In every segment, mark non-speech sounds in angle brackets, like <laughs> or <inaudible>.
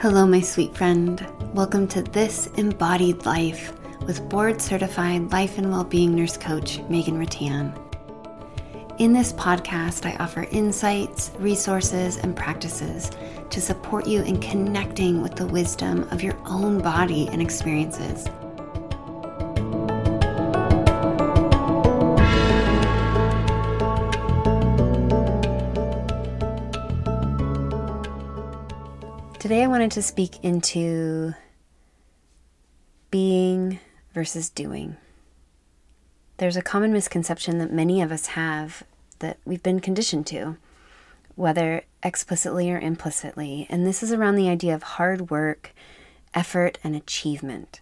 Hello, my sweet friend. Welcome to This Embodied Life with board certified life and well-being nurse coach Megan Rattan. In this podcast, I offer insights, resources, and practices to support you in connecting with the wisdom of your own body and experiences. Today, I wanted to speak into being versus doing. There's a common misconception that many of us have that we've been conditioned to, whether explicitly or implicitly, and this is around the idea of hard work, effort, and achievement.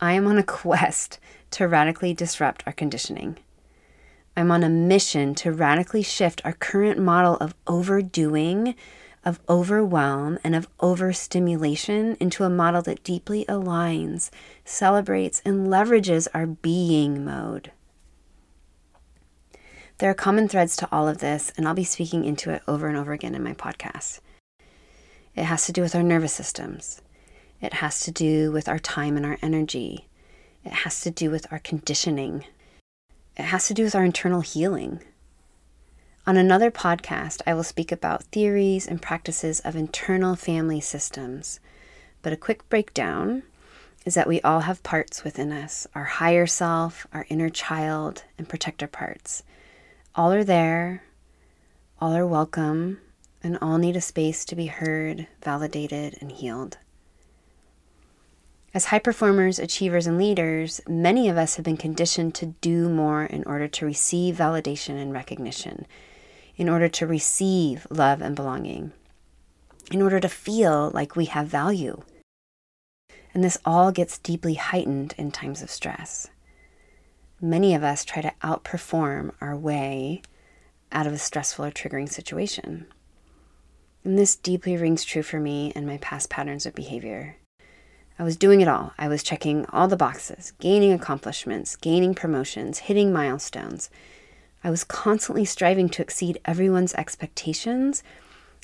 I am on a <laughs> quest to radically disrupt our conditioning. I'm on a mission to radically shift our current model of overdoing of overwhelm and of overstimulation into a model that deeply aligns, celebrates, and leverages our being mode. There are common threads to all of this, and I'll be speaking into it over and over again in my podcast. It has to do with our nervous systems. It has to do with our time and our energy. It has to do with our conditioning. It has to do with our internal healing. On another podcast, I will speak about theories and practices of internal family systems. But a quick breakdown is that we all have parts within us our higher self, our inner child, and protector parts. All are there, all are welcome, and all need a space to be heard, validated, and healed. As high performers, achievers, and leaders, many of us have been conditioned to do more in order to receive validation and recognition in order to receive love and belonging, in order to feel like we have value. And this all gets deeply heightened in times of stress. Many of us try to outperform our way out of a stressful or triggering situation. And this deeply rings true for me and my past patterns of behavior. I was doing it all. I was checking all the boxes, gaining accomplishments, gaining promotions, hitting milestones, I was constantly striving to exceed everyone's expectations,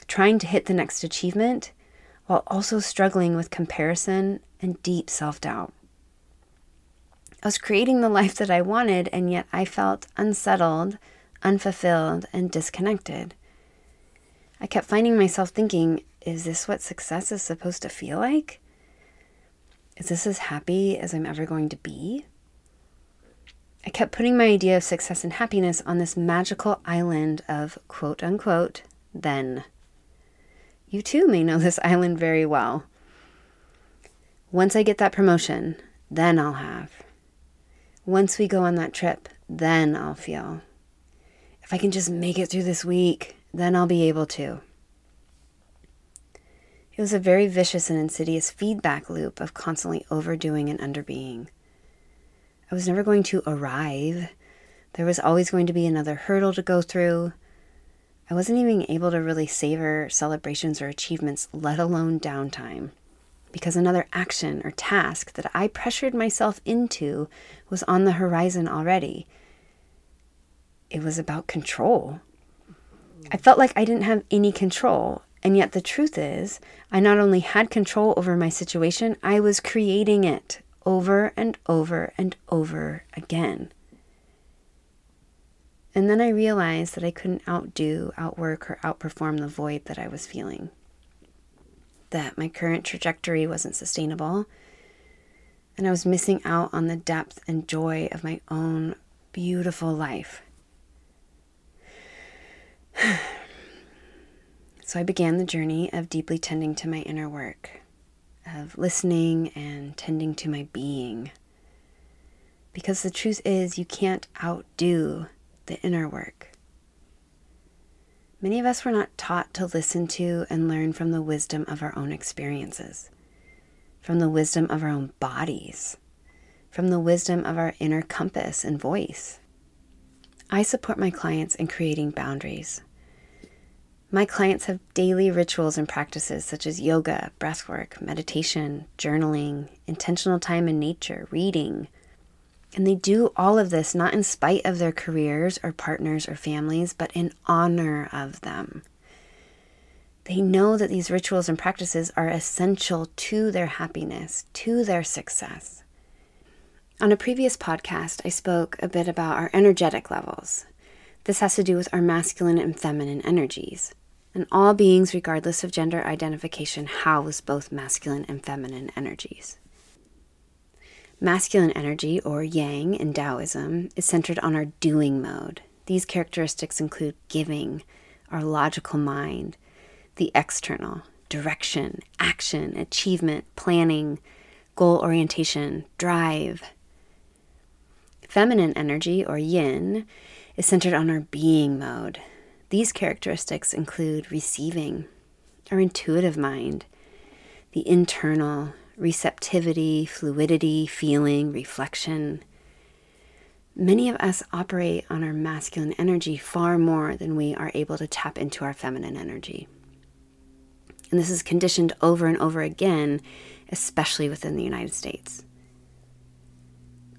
trying to hit the next achievement, while also struggling with comparison and deep self doubt. I was creating the life that I wanted, and yet I felt unsettled, unfulfilled, and disconnected. I kept finding myself thinking, is this what success is supposed to feel like? Is this as happy as I'm ever going to be? I kept putting my idea of success and happiness on this magical island of quote unquote then. You too may know this <laughs> island very well. Once I get that promotion, then I'll have. Once we go on that trip, then I'll feel. If I can just make it through this week, then I'll be able to. It was a very vicious and insidious feedback loop of constantly overdoing and underbeing. I was never going to arrive. There was always going to be another hurdle to go through. I wasn't even able to really savor celebrations or achievements, let alone downtime, because another action or task that I pressured myself into was on the horizon already. It was about control. I felt like I didn't have any control, and yet the truth is, I not only had control over my situation, I was creating it over and over and over again. And then I realized that I couldn't outdo, outwork, or outperform the void that I was feeling. That my current trajectory wasn't sustainable. And I was missing out on the depth and joy of my own beautiful life. <sighs> so I began the journey of deeply tending to my inner work of listening and tending to my being. Because the truth is, you can't outdo the inner work. Many of us were not taught to listen to and learn from the wisdom of our own experiences, from the wisdom of our own bodies, from the wisdom of our inner compass and voice. I support my clients in creating boundaries my clients have daily rituals and practices such as yoga, breathwork, meditation, journaling, intentional time in nature, reading. And they do all of this not in spite of their careers or partners or families, but in honor of them. They know that these rituals and practices are essential to their happiness, to their success. On a previous podcast, I spoke a bit about our energetic levels. This has to do with our masculine and feminine energies. And all beings, regardless of gender identification, house both masculine and feminine energies. Masculine energy, or yang in Taoism, is centered on our doing mode. These characteristics include giving, our logical mind, the external, direction, action, achievement, planning, goal orientation, drive. Feminine energy, or yin, is centered on our being mode. These characteristics include receiving, our intuitive mind, the internal, receptivity, fluidity, feeling, reflection. Many of us operate on our masculine energy far more than we are able to tap into our feminine energy. And this is conditioned over and over again, especially within the United States.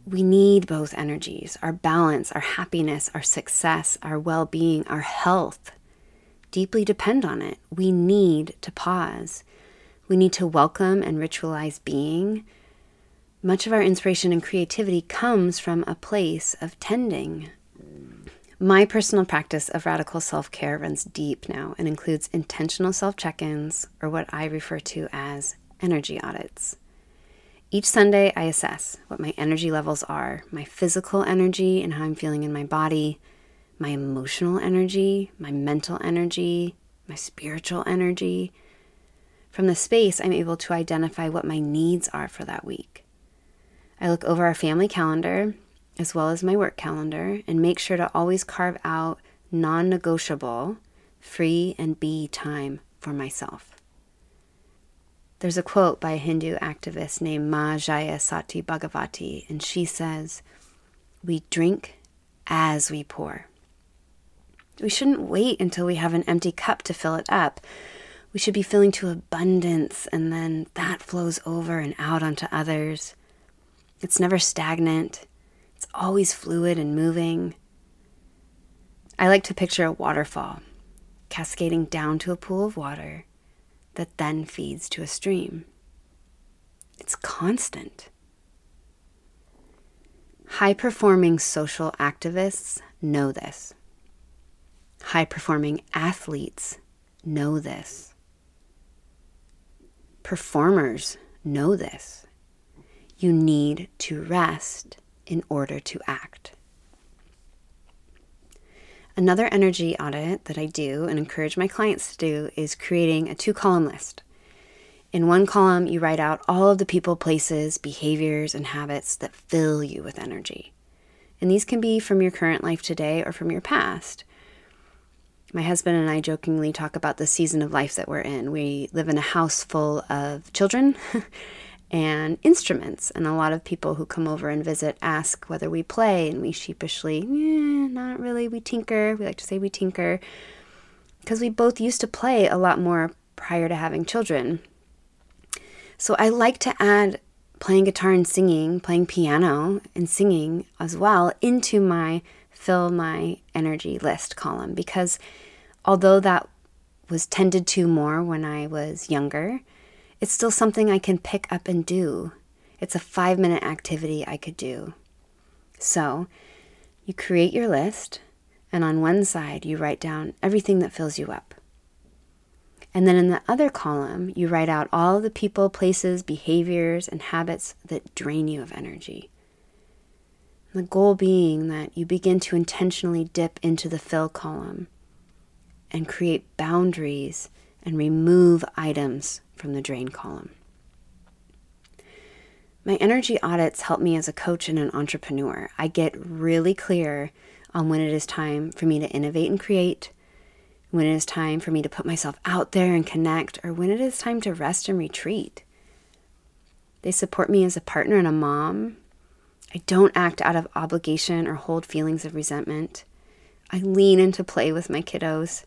We need both energies. Our balance, our happiness, our success, our well being, our health deeply depend on it. We need to pause we need to welcome and ritualize being. Much of our inspiration and creativity comes from a place of tending. My personal practice of radical self care runs deep now and includes intentional self check ins, or what I refer to as energy audits. Each Sunday, I assess what my energy levels are my physical energy and how I'm feeling in my body, my emotional energy, my mental energy, my spiritual energy, from the space, I'm able to identify what my needs are for that week. I look over our family calendar as well as my work calendar and make sure to always carve out non negotiable free and be time for myself. There's a quote by a Hindu activist named Ma Jaya Sati Bhagavati, and she says, We drink as we pour. We shouldn't wait until we have an empty cup to fill it up. We should be filling to abundance, and then that flows over and out onto others. It's never stagnant, it's always fluid and moving. I like to picture a waterfall cascading down to a pool of water that then feeds to a stream. It's constant. High performing social activists know this. High performing athletes know this. Performers know this. You need to rest in order to act. Another energy audit that I do and encourage my clients to do is creating a two column list. In one column, you write out all of the people, places, behaviors, and habits that fill you with energy. And these can be from your current life today or from your past. My husband and I jokingly talk about the season of life that we're in. We live in a house full of children <laughs> and instruments, and a lot of people who come over and visit ask whether we play, and we sheepishly, eh, not really, we tinker. We like to say we tinker because we both used to play a lot more prior to having children. So I like to add playing guitar and singing, playing piano and singing as well into my fill my energy list column because although that was tended to more when I was younger, it's still something I can pick up and do. It's a five minute activity I could do. So you create your list, and on one side, you write down everything that fills you up. And then in the other column, you write out all the people, places, behaviors, and habits that drain you of energy. The goal being that you begin to intentionally dip into the fill column and create boundaries and remove items from the drain column. My energy audits help me as a coach and an entrepreneur. I get really clear on when it is time for me to innovate and create, when it is time for me to put myself out there and connect, or when it is time to rest and retreat. They support me as a partner and a mom, I don't act out of obligation or hold feelings of resentment. I lean into play with my kiddos.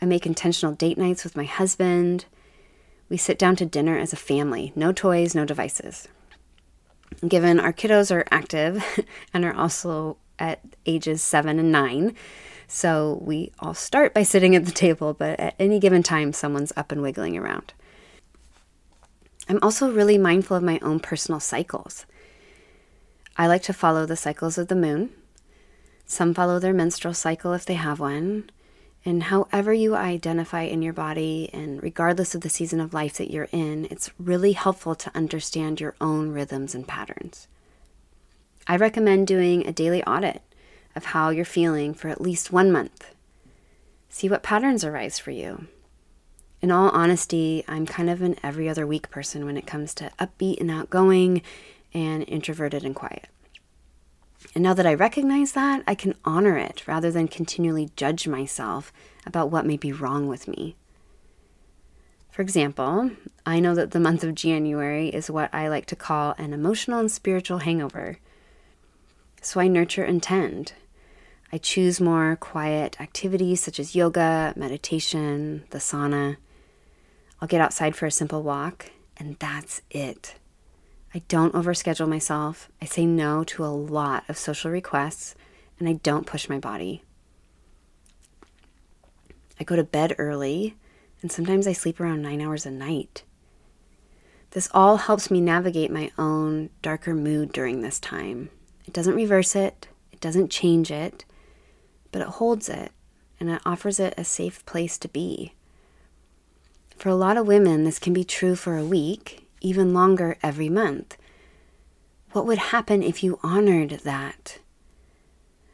I make intentional date nights with my husband. We sit down to dinner as a family, no toys, no devices. Given our kiddos are active <laughs> and are also at ages seven and nine, So we all start by sitting at the table, but at any given time, someone's up and wiggling around. I'm also really mindful of my own personal cycles. I like to follow the cycles of the moon. Some follow their menstrual cycle if they have one. And however you identify in your body, and regardless of the season of life that you're in, it's really helpful to understand your own rhythms and patterns. I recommend doing a daily audit of how you're feeling for at least one month. See what patterns arise for you. In all honesty, I'm kind of an every other week person when it comes to upbeat and outgoing and introverted and quiet. And now that I recognize that, I can honor it rather than continually judge myself about what may be wrong with me. For example, I know that the month of January is what I like to call an emotional and spiritual hangover. So I nurture and tend. I choose more quiet activities such as yoga, meditation, the sauna. I'll get outside for a simple walk, and that's it. I don't overschedule myself. I say no to a lot of social requests, and I don't push my body. I go to bed early, and sometimes I sleep around nine hours a night. This all helps me navigate my own darker mood during this time. It doesn't reverse it, it doesn't change it, but it holds it and it offers it a safe place to be. For a lot of women, this can be true for a week, even longer every month. What would happen if you honored that?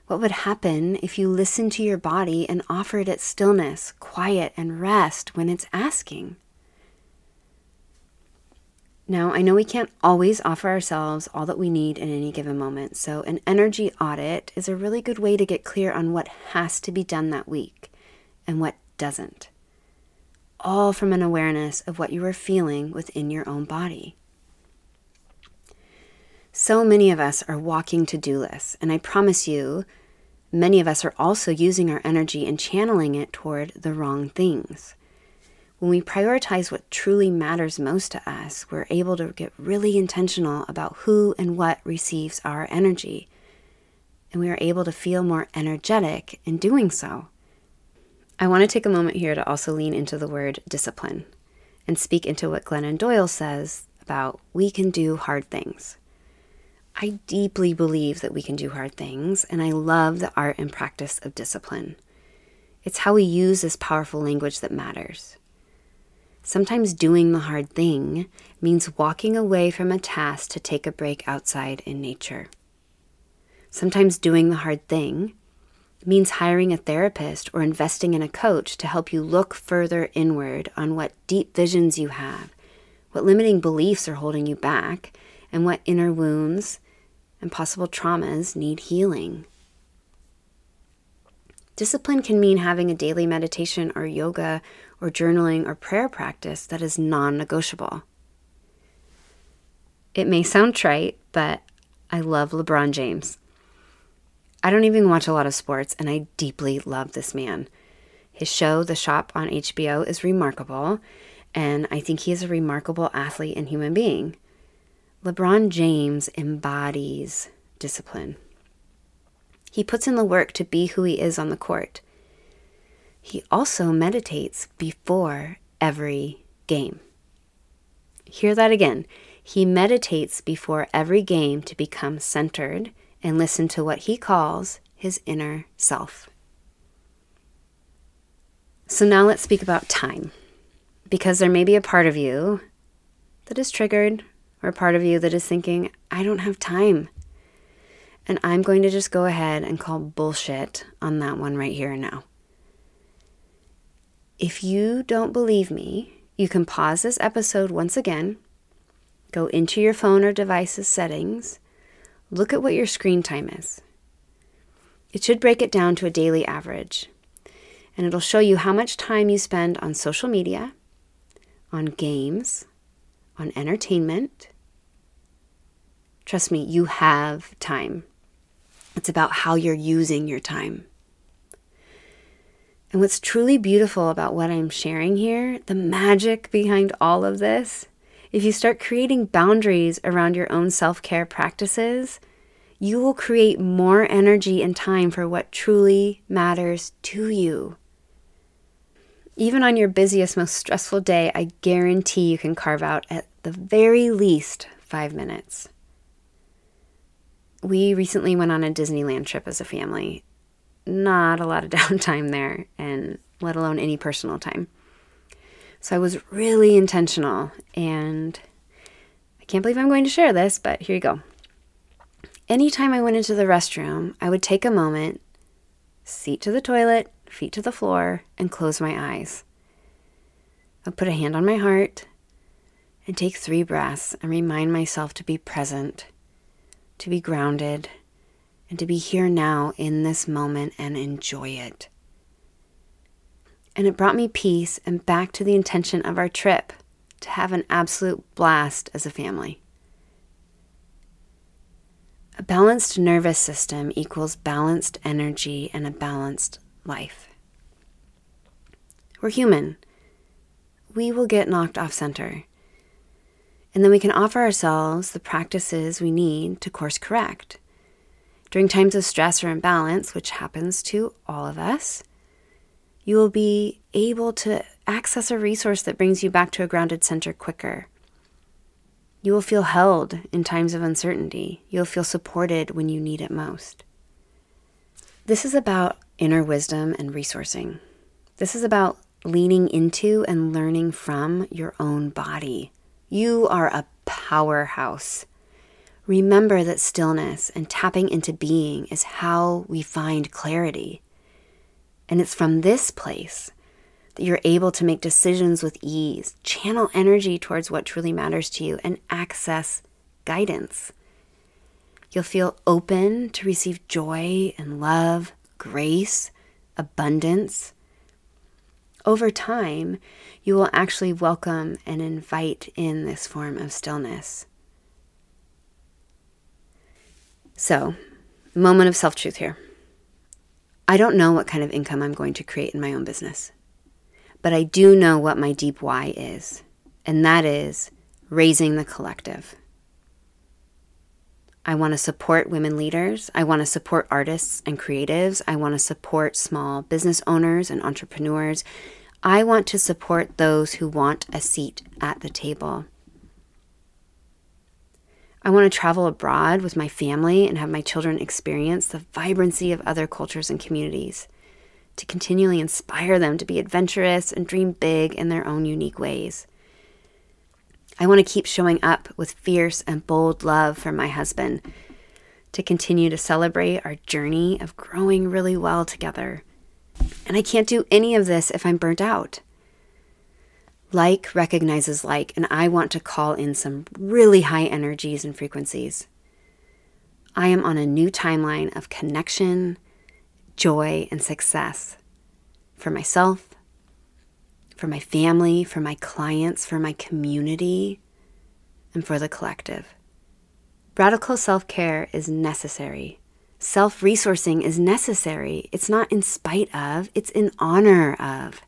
What would happen if you listened to your body and offered it stillness, quiet, and rest when it's asking? Now, I know we can't always offer ourselves all that we need in any given moment, so an energy audit is a really good way to get clear on what has to be done that week and what doesn't all from an awareness of what you are feeling within your own body. So many of us are walking to do lists, and I promise you, many of us are also using our energy and channeling it toward the wrong things. When we prioritize what truly matters most to us, we're able to get really intentional about who and what receives our energy. And we are able to feel more energetic in doing so. I want to take a moment here to also lean into the word discipline and speak into what Glennon Doyle says about we can do hard things. I deeply believe that we can do hard things, and I love the art and practice of discipline. It's how we use this powerful language that matters. Sometimes doing the hard thing means walking away from a task to take a break outside in nature. Sometimes doing the hard thing means hiring a therapist or investing in a coach to help you look further inward on what deep visions you have, what limiting beliefs are holding you back, and what inner wounds and possible traumas need healing. Discipline can mean having a daily meditation or yoga or journaling or prayer practice that is non negotiable. It may sound trite, but I love LeBron James. I don't even watch a lot of sports, and I deeply love this man. His show, The Shop on HBO, is remarkable, and I think he is a remarkable athlete and human being. LeBron James embodies discipline. He puts in the work to be who he is on the court. He also meditates before every game. Hear that again. He meditates before every game to become centered and listen to what he calls his inner self. So now let's speak about time, because there may be a part of you that is triggered, or a part of you that is thinking, I don't have time. And I'm going to just go ahead and call bullshit on that one right here and now. If you don't believe me, you can pause this episode once again, go into your phone or device's settings, look at what your screen time is. It should break it down to a daily average, and it'll show you how much time you spend on social media, on games, on entertainment. Trust me, you have time. It's about how you're using your time. And what's truly beautiful about what I'm sharing here, the magic behind all of this, if you start creating boundaries around your own self care practices, you will create more energy and time for what truly matters to you. Even on your busiest, most stressful day, I guarantee you can carve out at the very least five minutes. We recently went on a Disneyland trip as a family. Not a lot of <laughs> downtime there, and let alone any personal time. So I was really intentional, and I can't believe I'm going to share this, but here you go. Anytime I went into the restroom, I would take a moment, seat to the toilet, feet to the floor, and close my eyes. I'd put a hand on my heart and take three breaths and remind myself to be present, to be grounded, and to be here now in this moment and enjoy it. And it brought me peace and back to the intention of our trip to have an absolute blast as a family. A balanced nervous system equals balanced energy and a balanced life. We're human. We will get knocked off center. And then we can offer ourselves the practices we need to course correct. During times of stress or imbalance, which happens to all of us, you will be able to access a resource that brings you back to a grounded center quicker. You will feel held in times of uncertainty. You'll feel supported when you need it most. This is about inner wisdom and resourcing. This is about leaning into and learning from your own body. You are a powerhouse. Remember that stillness and tapping into being is how we find clarity. And it's from this place that you're able to make decisions with ease, channel energy towards what truly matters to you, and access guidance. You'll feel open to receive joy and love, grace, abundance. Over time, you will actually welcome and invite in this form of stillness. So, moment of self truth here. I don't know what kind of income I'm going to create in my own business. But I do know what my deep why is, and that is raising the collective. I want to support women leaders. I want to support artists and creatives. I want to support small business owners and entrepreneurs. I want to support those who want a seat at the table. I want to travel abroad with my family and have my children experience the vibrancy of other cultures and communities to continually inspire them to be adventurous and dream big in their own unique ways. I want to keep showing up with fierce and bold love for my husband, to continue to celebrate our journey of growing really well together. And I can't do any of this if I'm burnt out. Like recognizes like, and I want to call in some really high energies and frequencies. I am on a new timeline of connection joy, and success for myself, for my family, for my clients, for my community, and for the collective. Radical self care is necessary. Self resourcing is necessary. It's not in spite of, it's in honor of.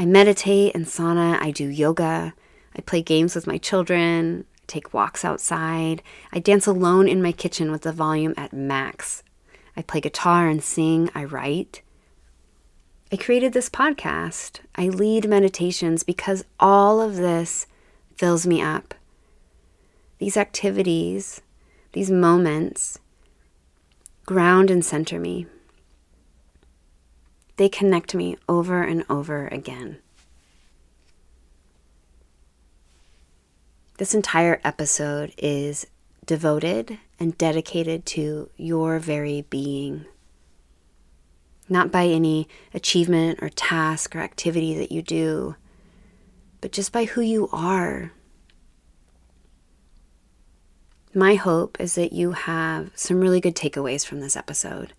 I meditate and sauna, I do yoga, I play games with my children, take walks outside, I dance alone in my kitchen with the volume at max. I play guitar and sing, I write. I created this podcast. I lead meditations because all of this fills me up. These activities, these moments, ground and center me. They connect me over and over again. This entire episode is devoted and dedicated to your very being. Not by any achievement or task or activity that you do, but just by who you are. My hope is that you have some really good takeaways from this episode.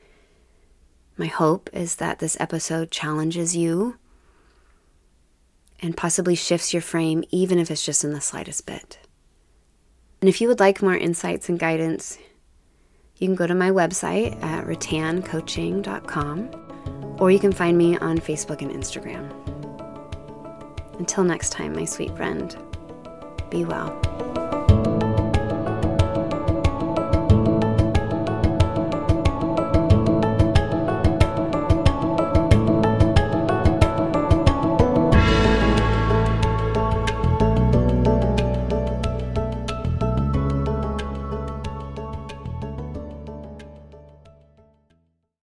My hope is that this episode challenges you and possibly shifts your frame, even if it's just in the slightest bit. And if you would like more insights and guidance, you can go to my website at ratancoaching.com or you can find me on Facebook and Instagram. Until next time, my sweet friend, be well.